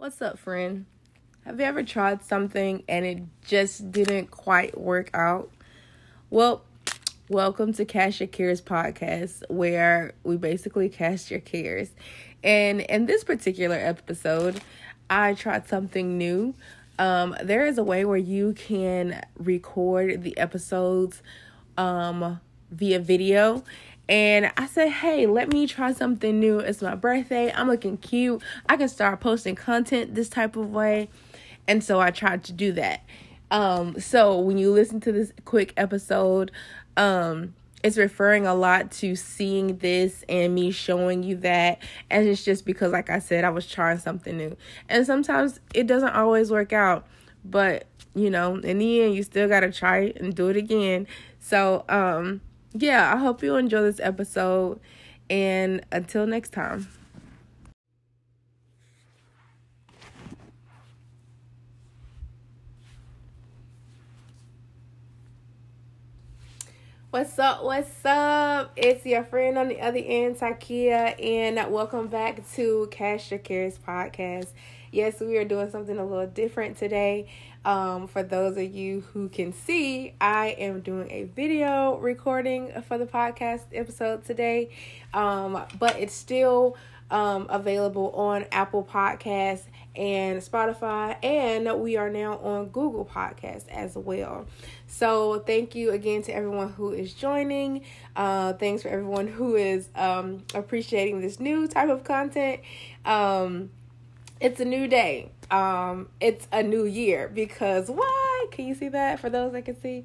What's up, friend? Have you ever tried something and it just didn't quite work out? Well, welcome to Cast Your Cares podcast, where we basically cast your cares. And in this particular episode, I tried something new. Um, there is a way where you can record the episodes um, via video and I said, hey, let me try something new. It's my birthday. I'm looking cute. I can start posting content this type of way. And so I tried to do that. Um, so when you listen to this quick episode, um, it's referring a lot to seeing this and me showing you that. And it's just because, like I said, I was trying something new. And sometimes it doesn't always work out. But, you know, in the end, you still got to try it and do it again. So, um, yeah, I hope you enjoy this episode. And until next time. What's up? What's up? It's your friend on the other end, Tykia, and welcome back to Cast Your Cares podcast. Yes, we are doing something a little different today. Um, for those of you who can see, I am doing a video recording for the podcast episode today, um, but it's still um, available on Apple Podcasts and Spotify, and we are now on Google Podcasts as well. So, thank you again to everyone who is joining. Uh, thanks for everyone who is um, appreciating this new type of content. Um, it's a new day. Um it's a new year because why? Can you see that for those that can see?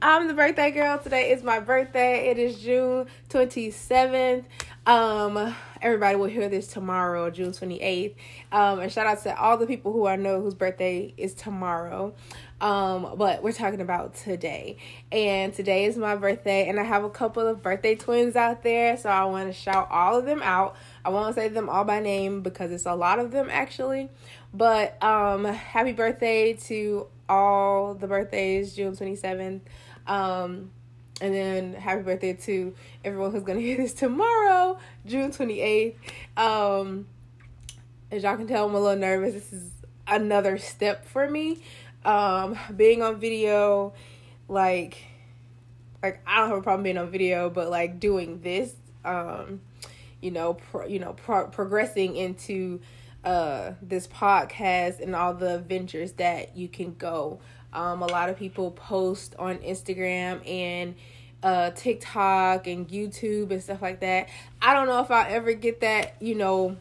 I'm the birthday girl. Today is my birthday. It is june 27th um everybody will hear this tomorrow june 28th um and shout out to all the people who i know whose birthday is tomorrow. Um but we're talking about today. And today is my birthday and i have a couple of birthday twins out there so i want to shout all of them out i won't say them all by name because it's a lot of them actually but um, happy birthday to all the birthdays, June 27th. Um, and then happy birthday to everyone who's going to hear this tomorrow, June 28th. Um, as y'all can tell, I'm a little nervous. This is another step for me. Um, being on video, like, like I don't have a problem being on video, but like doing this, um, you know, pro, you know, pro- progressing into uh, this podcast and all the ventures that you can go. Um, a lot of people post on Instagram and uh, TikTok and YouTube and stuff like that. I don't know if I'll ever get that, you know,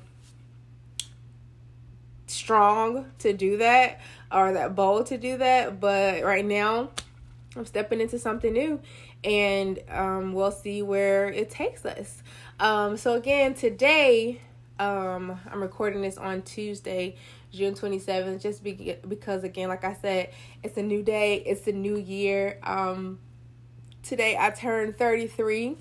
strong to do that or that bold to do that. But right now, I'm stepping into something new and um, we'll see where it takes us. Um, so, again, today um, I'm recording this on Tuesday, June 27th, just be- because, again, like I said, it's a new day, it's a new year. Um, today I turned 33,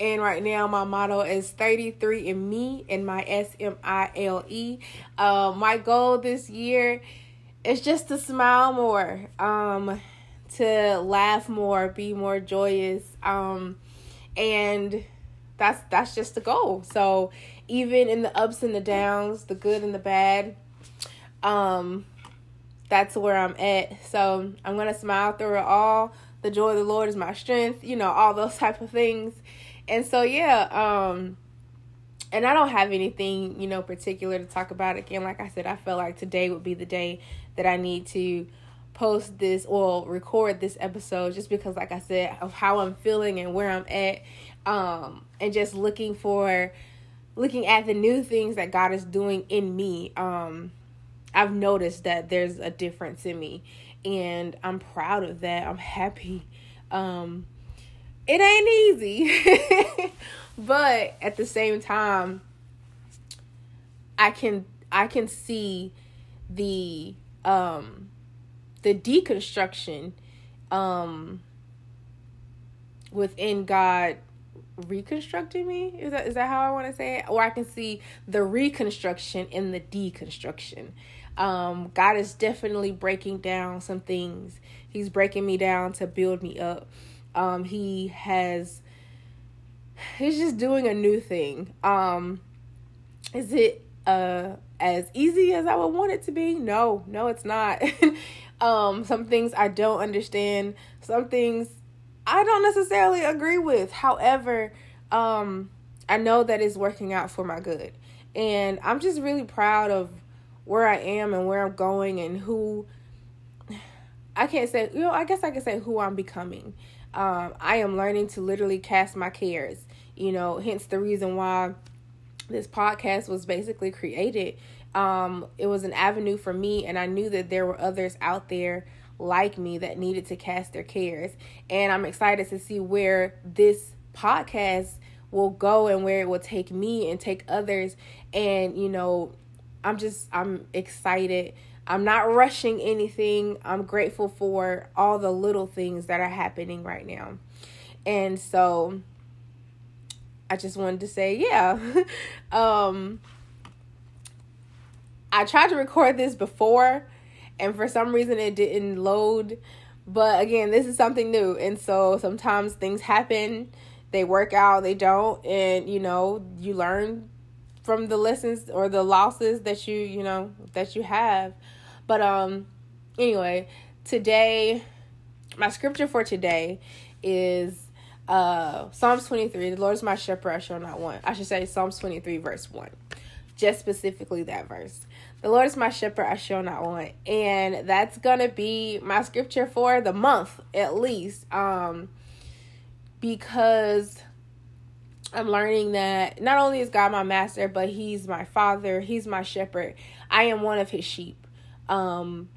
and right now my motto is 33 in me and my S M I L E. Um, my goal this year is just to smile more, um, to laugh more, be more joyous, um, and that's that's just the goal. So even in the ups and the downs, the good and the bad, um, that's where I'm at. So I'm gonna smile through it all. The joy of the Lord is my strength, you know, all those type of things. And so yeah, um, and I don't have anything, you know, particular to talk about. Again, like I said, I felt like today would be the day that I need to post this or record this episode just because like I said of how I'm feeling and where I'm at um and just looking for looking at the new things that God is doing in me, um, I've noticed that there's a difference in me, and I'm proud of that. I'm happy. Um, it ain't easy, but at the same time, I can I can see the um the deconstruction um within God reconstructing me is that is that how i want to say it or i can see the reconstruction in the deconstruction um god is definitely breaking down some things he's breaking me down to build me up um he has he's just doing a new thing um is it uh as easy as I would want it to be. No, no, it's not. um, some things I don't understand. Some things I don't necessarily agree with. However, um, I know that it's working out for my good. And I'm just really proud of where I am and where I'm going and who I can't say, you know, I guess I can say who I'm becoming. Um, I am learning to literally cast my cares, you know, hence the reason why this podcast was basically created. Um, it was an avenue for me, and I knew that there were others out there like me that needed to cast their cares. And I'm excited to see where this podcast will go and where it will take me and take others. And, you know, I'm just, I'm excited. I'm not rushing anything. I'm grateful for all the little things that are happening right now. And so I just wanted to say, yeah. um I tried to record this before and for some reason it didn't load. But again, this is something new. And so sometimes things happen, they work out, they don't, and you know, you learn from the lessons or the losses that you, you know, that you have. But um anyway, today my scripture for today is uh Psalms 23, the Lord is my shepherd, I shall not want. I should say Psalms 23, verse 1. Just specifically that verse. The Lord is my shepherd, I shall not want. And that's gonna be my scripture for the month at least. Um because I'm learning that not only is God my master, but He's my father, He's my shepherd. I am one of His sheep. Um,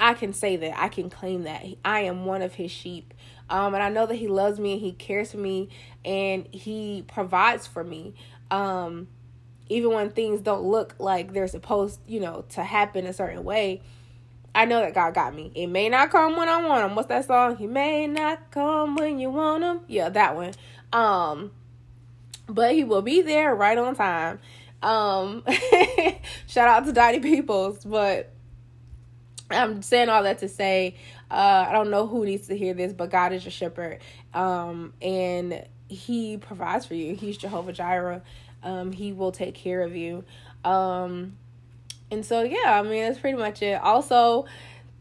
I can say that. I can claim that. I am one of His sheep. Um, and I know that He loves me and He cares for me and He provides for me. Um, even when things don't look like they're supposed, you know, to happen a certain way. I know that God got me. It may not come when I want him. What's that song? He may not come when you want him. Yeah, that one. Um, but he will be there right on time. Um, shout out to Dottie Peoples, but I'm saying all that to say, uh, I don't know who needs to hear this, but God is your shepherd, um, and He provides for you. He's Jehovah Jireh. Um, he will take care of you. Um, and so yeah, I mean that's pretty much it. Also,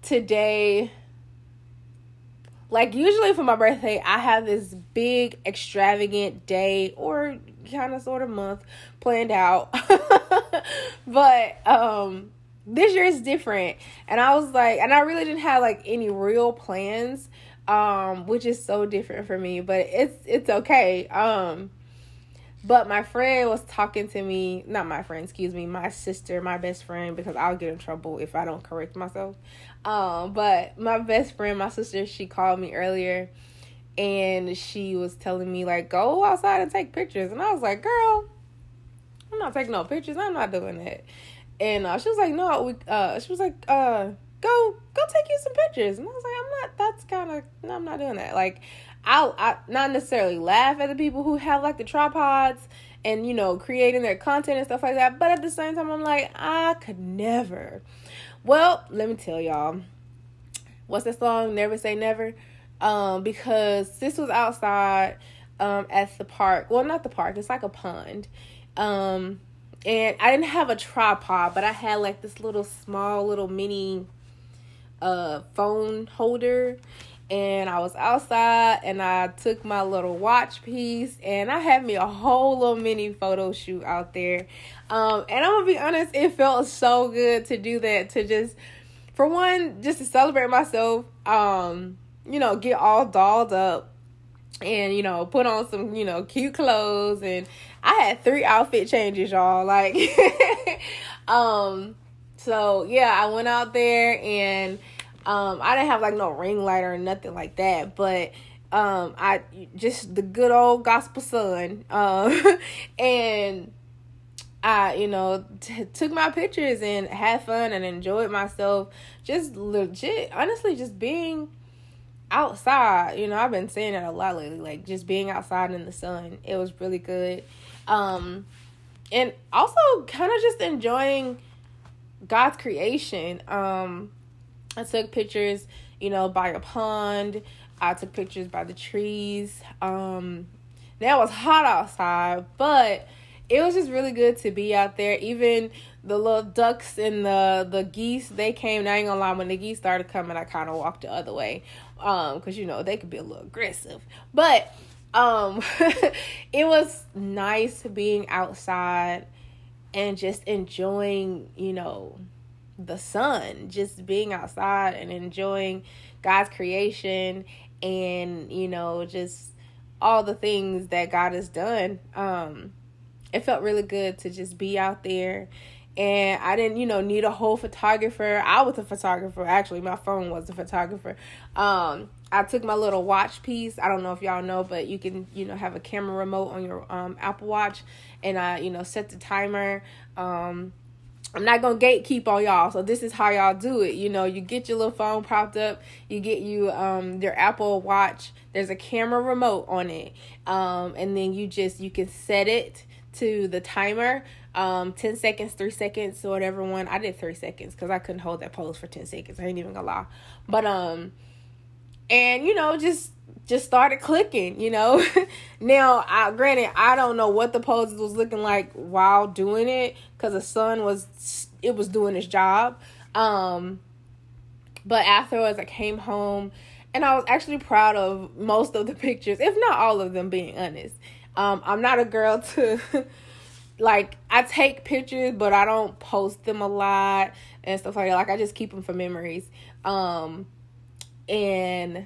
today like usually for my birthday i have this big extravagant day or kind of sort of month planned out but um this year is different and i was like and i really didn't have like any real plans um which is so different for me but it's it's okay um but my friend was talking to me, not my friend, excuse me, my sister, my best friend, because I'll get in trouble if I don't correct myself. Um, but my best friend, my sister, she called me earlier and she was telling me like go outside and take pictures and I was like, "Girl, I'm not taking no pictures. I'm not doing that." And uh, she was like, "No, we uh she was like, uh go go take you some pictures." And I was like, "I'm not that's kind of no, I'm not doing that." Like I'll I not necessarily laugh at the people who have like the tripods and you know creating their content and stuff like that, but at the same time I'm like I could never. Well, let me tell y'all. What's the song? Never say never. Um, because this was outside um at the park. Well, not the park. It's like a pond. Um, and I didn't have a tripod, but I had like this little small little mini uh phone holder and I was outside and I took my little watch piece and I had me a whole little mini photo shoot out there. Um, and I'm gonna be honest, it felt so good to do that to just for one, just to celebrate myself, um, you know, get all dolled up and you know, put on some, you know, cute clothes and I had three outfit changes, y'all. Like um so yeah, I went out there and um, I didn't have like no ring light or nothing like that, but um, I just the good old gospel son, um, and I, you know, t- took my pictures and had fun and enjoyed myself. Just legit, honestly, just being outside. You know, I've been saying it a lot lately, like just being outside in the sun. It was really good. Um, and also kind of just enjoying God's creation. Um, I took pictures, you know, by a pond. I took pictures by the trees. Um, it was hot outside, but it was just really good to be out there. Even the little ducks and the the geese, they came. I ain't gonna lie, when the geese started coming, I kind of walked the other way, um, because you know they could be a little aggressive. But um, it was nice being outside and just enjoying, you know, the sun, just being outside and enjoying God's creation and, you know, just all the things that God has done. Um, it felt really good to just be out there and I didn't, you know, need a whole photographer. I was a photographer. Actually, my phone was a photographer. Um, I took my little watch piece. I don't know if y'all know, but you can, you know, have a camera remote on your um, Apple Watch, and I, you know, set the timer. Um, I'm not gonna gatekeep on y'all, so this is how y'all do it. You know, you get your little phone propped up, you get you um your Apple Watch. There's a camera remote on it, um, and then you just you can set it to the timer um 10 seconds 3 seconds or whatever one. I did 3 seconds because i couldn't hold that pose for 10 seconds. I ain't even gonna lie. But um and you know just just started clicking you know now i granted i don't know what the poses was looking like while doing it because the sun was it was doing its job um but afterwards i came home and i was actually proud of most of the pictures if not all of them being honest um i'm not a girl to like I take pictures, but I don't post them a lot and stuff like that. Like I just keep them for memories. Um, and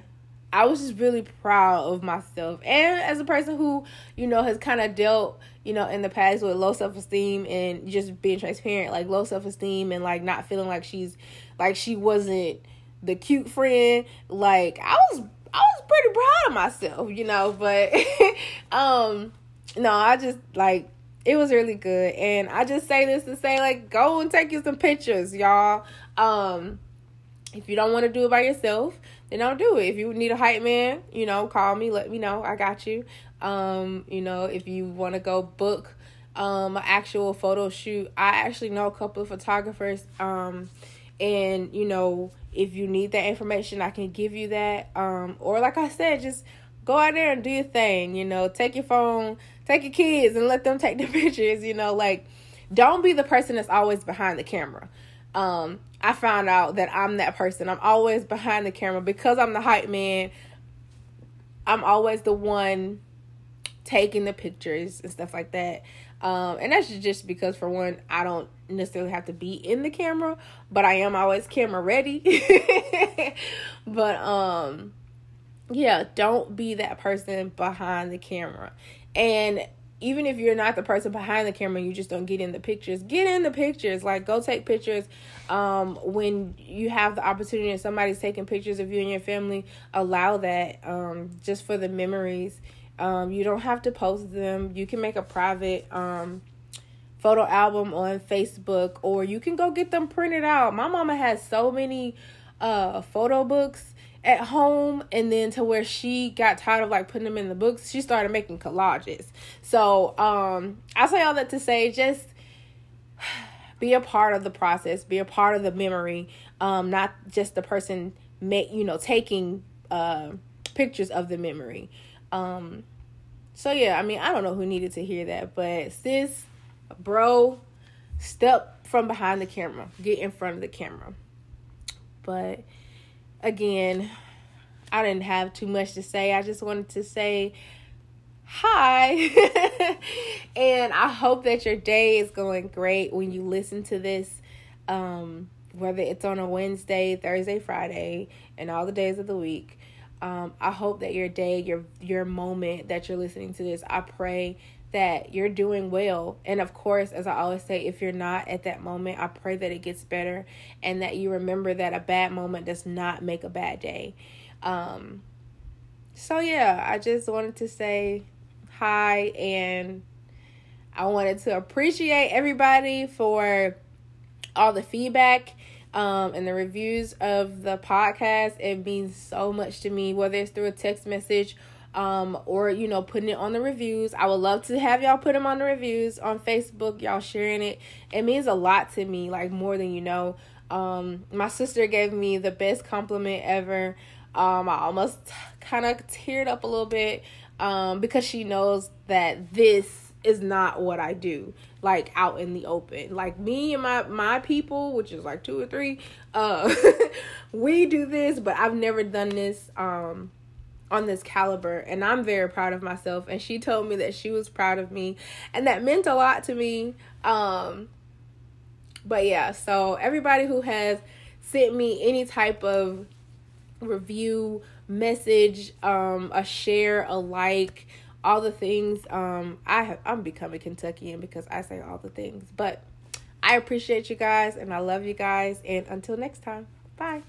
I was just really proud of myself, and as a person who you know has kind of dealt you know in the past with low self esteem and just being transparent, like low self esteem and like not feeling like she's like she wasn't the cute friend. Like I was I was pretty proud of myself, you know, but um no, I just like it was really good. And I just say this to say, like, go and take you some pictures, y'all. Um, if you don't want to do it by yourself, then don't do it. If you need a hype man, you know, call me, let me know. I got you. Um, you know, if you want to go book um an actual photo shoot, I actually know a couple of photographers. Um, and you know, if you need that information, I can give you that. Um, or like I said, just go out there and do your thing. You know, take your phone take your kids and let them take the pictures, you know, like don't be the person that's always behind the camera. Um, I found out that I'm that person. I'm always behind the camera because I'm the hype man. I'm always the one taking the pictures and stuff like that. Um, and that's just because for one, I don't necessarily have to be in the camera, but I am always camera ready. but um yeah, don't be that person behind the camera. And even if you're not the person behind the camera, you just don't get in the pictures. Get in the pictures. Like go take pictures um, when you have the opportunity and somebody's taking pictures of you and your family. Allow that um, just for the memories. Um, you don't have to post them. You can make a private um, photo album on Facebook or you can go get them printed out. My mama has so many uh, photo books at home and then to where she got tired of like putting them in the books she started making collages. So um i say all that to say just be a part of the process be a part of the memory um not just the person make you know taking uh pictures of the memory. Um so yeah i mean i don't know who needed to hear that but sis bro step from behind the camera. Get in front of the camera. But again, I didn't have too much to say. I just wanted to say hi. and I hope that your day is going great when you listen to this. Um, whether it's on a Wednesday, Thursday, Friday, and all the days of the week. Um, I hope that your day, your your moment that you're listening to this, I pray that you're doing well. And of course, as I always say, if you're not at that moment, I pray that it gets better and that you remember that a bad moment does not make a bad day. Um, so, yeah, I just wanted to say hi and I wanted to appreciate everybody for all the feedback um, and the reviews of the podcast. It means so much to me, whether it's through a text message um, or you know putting it on the reviews. I would love to have y'all put them on the reviews on Facebook. Y'all sharing it. It means a lot to me, like more than you know. Um, my sister gave me the best compliment ever. Um, I almost kind of teared up a little bit um, because she knows that this is not what I do like out in the open. Like me and my my people, which is like two or three, uh we do this, but I've never done this um on this caliber and I'm very proud of myself and she told me that she was proud of me and that meant a lot to me. Um but yeah, so everybody who has sent me any type of review, message, um a share, a like, all the things. Um, I have, I'm becoming Kentuckian because I say all the things. But I appreciate you guys and I love you guys. And until next time, bye.